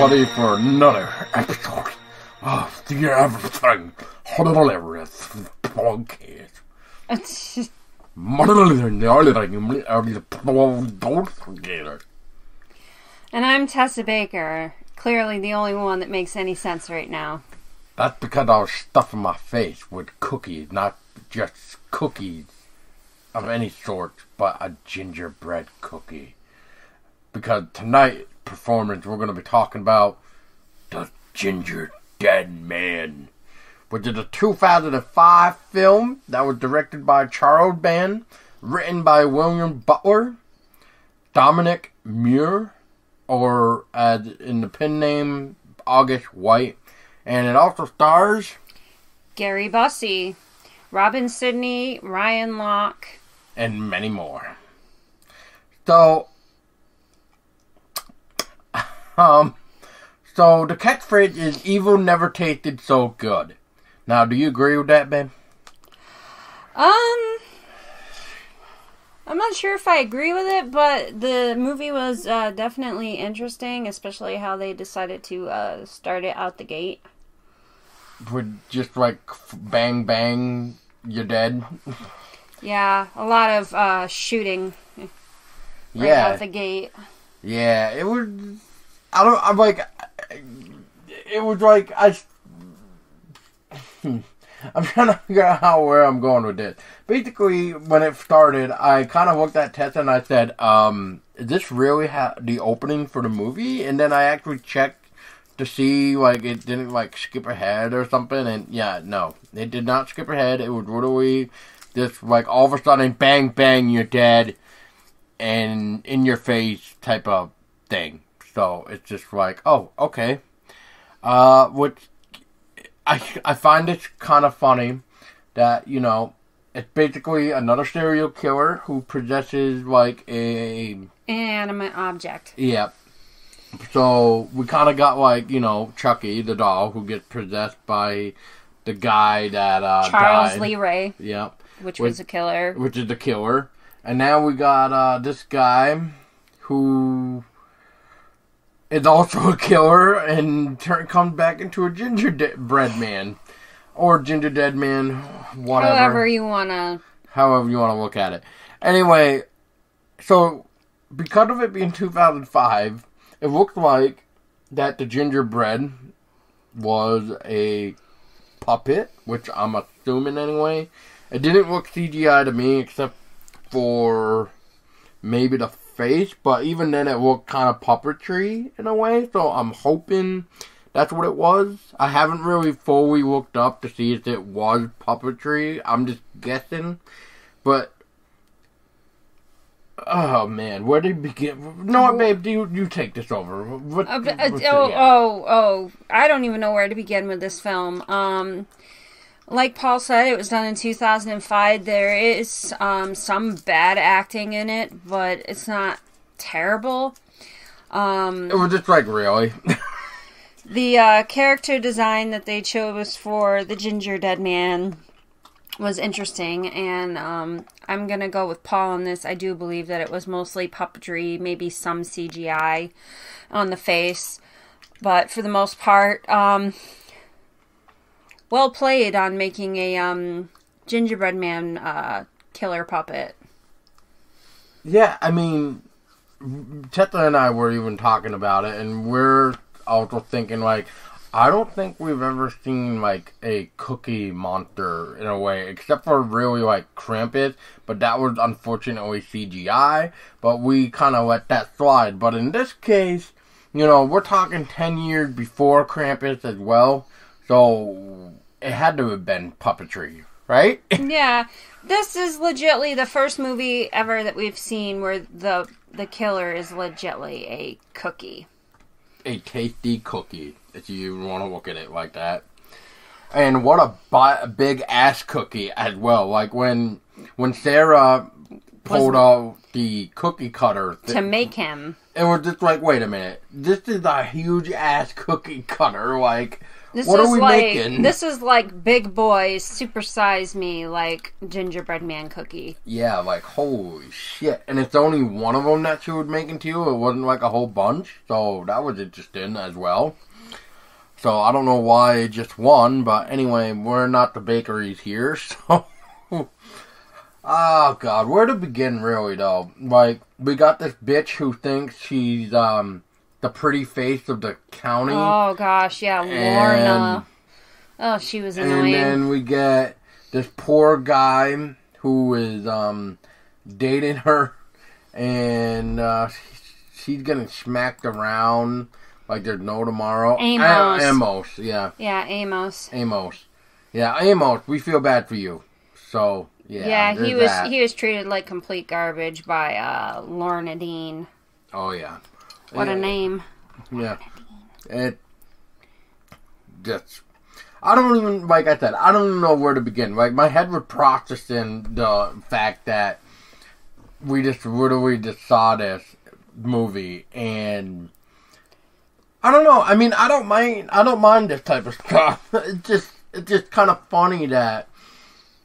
everybody for another episode of the Everything Podcast. And I'm Tessa Baker, clearly the only one that makes any sense right now. That's because I was stuffing my face with cookies, not just cookies of any sort, but a gingerbread cookie. Because tonight performance we're going to be talking about the Ginger Dead Man, which is a 2005 film that was directed by Charles Band, written by William Butler, Domonic Muir, or as in the pen name August White, and it also stars Gary Busey, Robin Sydney, Ryan Locke, and many more. So, um, so the catchphrase is "Evil never tasted so good." Now, do you agree with that, Ben? Um, I'm not sure if I agree with it, but the movie was uh, definitely interesting, especially how they decided to uh, start it out the gate. With just like bang bang, you're dead. Yeah, a lot of uh, shooting right yeah, out the gate. yeah. It was. I don't. I'm like. It was like I. I'm trying to figure out how where I'm going with this. Basically, when it started, I kind of looked at Tessa and I said, um, "Is this really ha- the opening for the movie?" And then I actually checked to see like it didn't like skip ahead or something. And yeah, no, it did not skip ahead. It was literally just like all of a sudden, bang, bang, you're dead, and in your face type of thing. So it's just like, oh, okay. Uh, which I I find it kind of funny that you know it's basically another serial killer who possesses like a Inanimate object. yeah. So we kind of got like you know Chucky the doll who gets possessed by the guy that uh, Charles died. Lee Ray, Yep which Wait. was a killer. which is the killer. And now we got uh, this guy who is also a killer and turn, comes back into a gingerbread man. Or ginger dead man, whatever. However you wanna. however you want to look at it. Anyway, so because of it being 2005, it looked like that the gingerbread was a puppet, which I'm assuming anyway. It didn't look CGI to me, except for maybe the face, but even then, it looked kind of puppetry in a way. So I'm hoping that's what it was. I haven't really fully looked up to see if it was puppetry. I'm just guessing, but. Oh man, where did it begin? No, what, babe, do you, you take this over? What, Uh, uh, oh, oh, oh! I don't even know where to begin with this film. Um, like Paul said, it was done in 2005. There is um, some bad acting in it, but it's not terrible. Um, It was just like really. the uh, character design that they chose for the Ginger Dead Man was interesting, and um, I'm gonna go with Paul on this. I do believe that it was mostly puppetry, maybe some CGI on the face, but for the most part, um, well played on making a um, gingerbread man uh, killer puppet. Yeah, I mean, Tessa and I were even talking about it, and we're also thinking like, I don't think we've ever seen like a cookie monster in a way, except for really like Krampus, but that was unfortunately CGI. But we kind of let that slide. But in this case, you know, we're talking ten years before Krampus as well, so it had to have been puppetry, right? yeah, this is legitly the first movie ever that we've seen where the the killer is legitly a cookie. a tasty cookie if you want to look at it like that. And what a, bi- a big ass cookie as well. Like when when Sarah pulled out the cookie cutter, th- To make him. it was just like, wait a minute, this is a huge ass cookie cutter. Like, This What is like making? this is like Big Boy's supersize me like gingerbread man cookie. Yeah, like holy shit! And it's only one of them that she was making to you. It wasn't like a whole bunch, so that was interesting as well. So I don't know why just one, but anyway, we're not the bakeries here, so. oh god, where to begin really though? Like we got this bitch who thinks she's um the pretty face of the county. Oh gosh, yeah, Lorna. Oh, she was And then we get this poor guy who is um, dating her, and uh, she's getting smacked around like there's no tomorrow. Amos. A- Amos, yeah, yeah, Amos. Amos, yeah, Amos. We feel bad for you. So yeah, Yeah, he was that. he was treated like complete garbage by uh, Lorna Dean. Oh yeah, What yeah. a name! Yeah. It just I don't even like I said, I don't even know where to begin. Like my head was processing the fact that we just literally just saw this movie and I don't know. I mean, I don't mind. I don't mind this type of stuff. It's just, it's just kind of funny that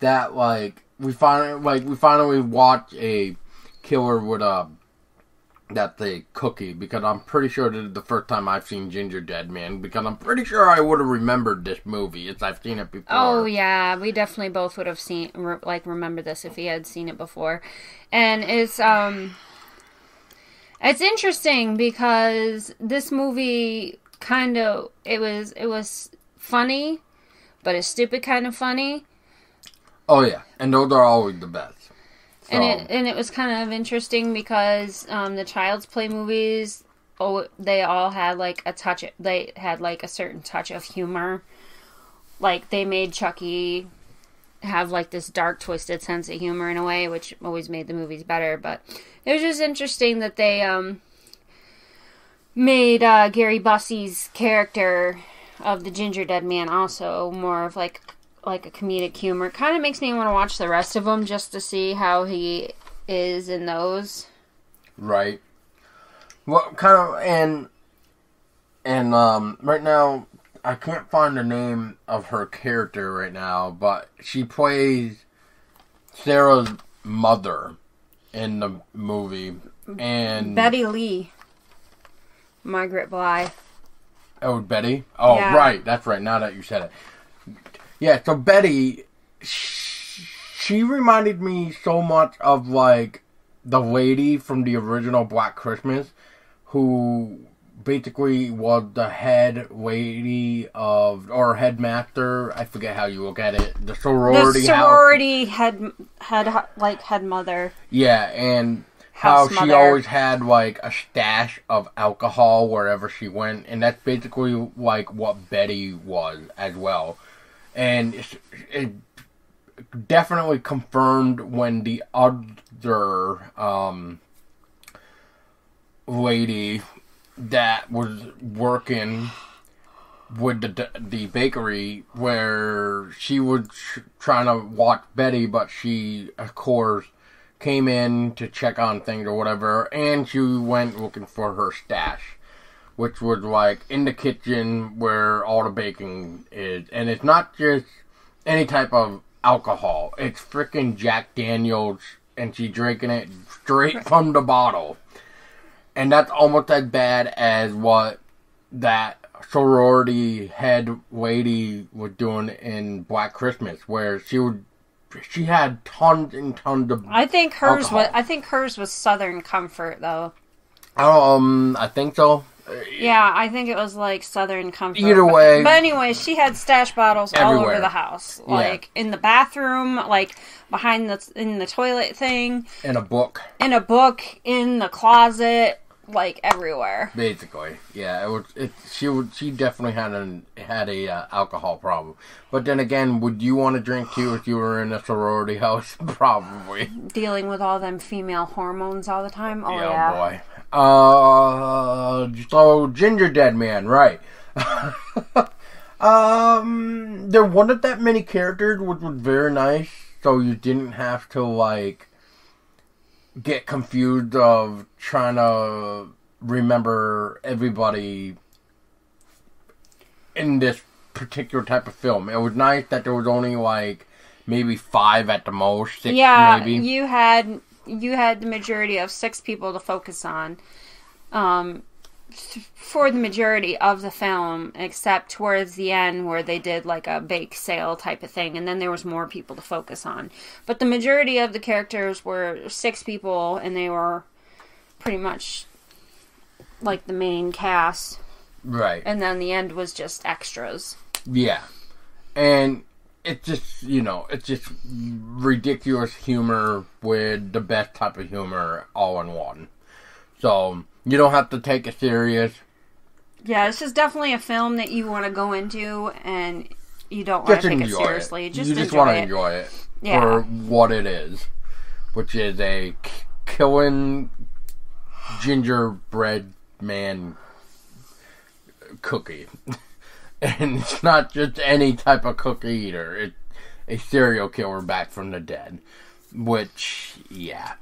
that like we finally like we finally watch a killer with a that's a cookie because I'm pretty sure this is the first time I've seen Ginger Dead Man because I'm pretty sure I would have remembered this movie as I've seen it before. Oh yeah, we definitely both would have seen re- like remember this if we had seen it before, and it's um, it's interesting because this movie kind of it was it was funny, but it's stupid kind of funny, Oh yeah, and those are always the best. And it and it was kind of interesting because um, the Child's Play movies, oh, they all had like a touch. They had like a certain touch of humor. Like they made Chucky have like this dark, twisted sense of humor in a way, which always made the movies better. But it was just interesting that they um made uh, Gary Busey's character of the Ginger Dead Man also more of like like a comedic humor. Kind of makes me want to watch the rest of them just to see how he is in those. right. Well, kind of, and and um, right now I can't find the name of her character right now, but she plays Sarah's mother in the movie, and Betty Lee, Margaret Blye. Oh, Betty. Oh, Yeah. right. That's right. Now that you said it. Yeah. So Betty, sh- she reminded me so much of like the lady from the original Black Christmas, who basically was the head lady of or headmaster. I forget how you look at it. The The sorority house. head head like head mother. Yeah, and how she mother. always had like a stash of alcohol wherever she went, and that's basically like what Betty was as well. And it definitely confirmed when the other um, lady that was working with the the bakery where she was trying to watch Betty, but she of course came in to check on things or whatever, and she went looking for her stash, which was like in the kitchen where all the baking is, and it's not just any type of alcohol; it's freaking Jack Daniels, and she drinking it straight from the bottle, and that's almost as bad as what that sorority head lady was doing in Black Christmas, where she would she had tons and tons of I think hers Alcohol. was. I think hers was Southern Comfort though. um I think so. Yeah, I think it was like Southern Comfort. Either But- way- but anyway, she had stash bottles all over the house, Yeah. like in the bathroom, like behind the in the toilet thing, In a book, in a book, in the closet, like everywhere. basically. Yeah, it was. It she would. She definitely had an had a uh, alcohol problem. But then again, would you want to drink too if you were in a sorority house? Probably. Dealing with all them female hormones all the time. Oh Yeah, yeah. boy. Uh, so Ginger Dead Man, right? um, there wasn't that many characters, which was very nice. So you didn't have to like get confused of trying to remember everybody in this particular type of film. It was nice that there was only like maybe five at the most, six yeah, maybe. you had you had the majority of six people to focus on. Um, th- for the majority of the film, except towards the end where they did like a bake sale type of thing, and then there was more people to focus on. But the majority of the characters were six people, and they were pretty much like the main cast, right. and then the end was just extras. Yeah. And it's just, you know, it's just ridiculous humor with the best type of humor all in one. So, you don't have to take it serious. Yeah, this is definitely a film that you want to go into, and you don't want to take it seriously. it. Just you just want to enjoy it Yeah. for what it is, which is a k- killing gingerbread man cookie. and it's not just any type of cookie either. It's a serial killer back from the dead. Which, yeah.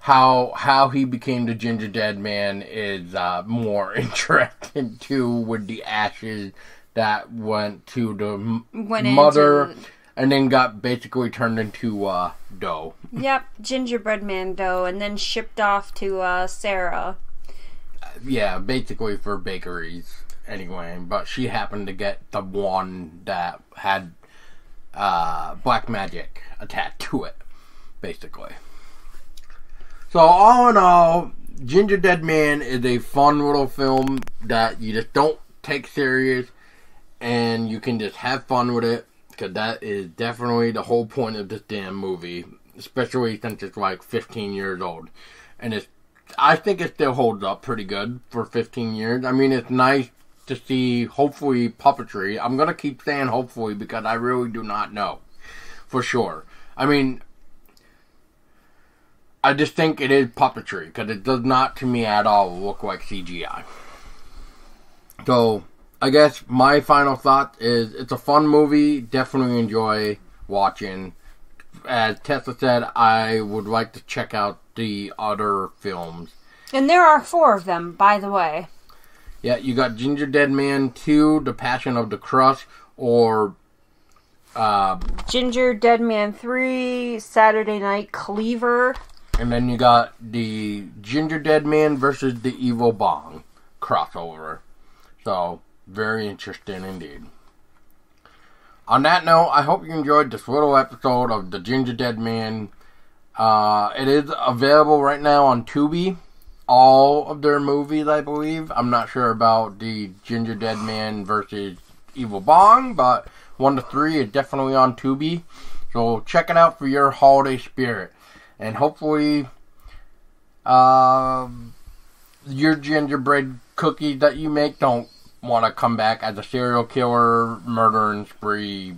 How how he became the ginger dead man is uh, more interesting too with the ashes that went to the Went mother into- and then got basically turned into uh, dough. Yep, gingerbread man dough, and then shipped off to uh, Sarah. Yeah, basically for bakeries anyway. But she happened to get the one that had uh, black magic attached to it, basically. So all in all, Ginger Dead Man is a fun little film that you just don't take serious, and you can just have fun with it. Because that is definitely the whole point of this damn movie, especially since it's like 15 years old, and it's I think it still holds up pretty good for 15 years. I mean, it's nice to see, hopefully, puppetry. I'm going to keep saying hopefully because I really do not know for sure. I mean, I just think it is puppetry because it does not, to me, at all look like CGI. So, I guess my final thought is it's a fun movie. Definitely enjoy watching. As Tessa said, I would like to check out the other films. And there are four of them, by the way. Yeah, you got Ginger Dead Man 2, The Passion of the Crust, or uh, Ginger Dead Man 3, Saturday Night Cleaver. and then you got the Ginger Dead Man versus the Evil Bong crossover. So, very interesting indeed. On that note, I hope you enjoyed this little episode of the Ginger Dead Man. Uh, it is available right now on Tubi. All of their movies, I believe. I'm not sure about the Ginger Dead Man versus Evil Bong, but one to three is definitely on Tubi. So check it out for your holiday spirit, and hopefully, uh, your gingerbread cookies that you make don't want to come back as a serial killer, murder and spree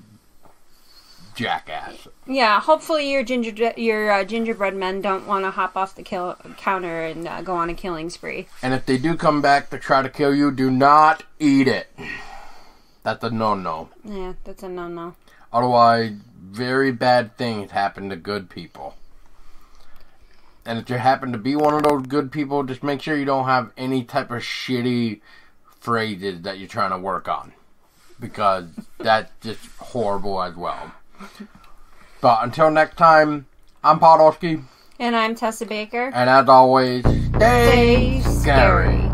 jackass. Yeah, hopefully your ginger your uh, gingerbread men don't want to hop off the kill- counter and uh, go on a killing spree. And if they do come back to try to kill you, do not eat it. That's a no-no. Yeah, that's a no-no. Otherwise, very bad things happen to good people. And if you happen to be one of those good people, just make sure you don't have any type of shitty phrases that you're trying to work on. Because that's just horrible as well. But until next time, I'm Podolsky. And I'm Tessa Baker. And as always, stay, Stay scary. scary.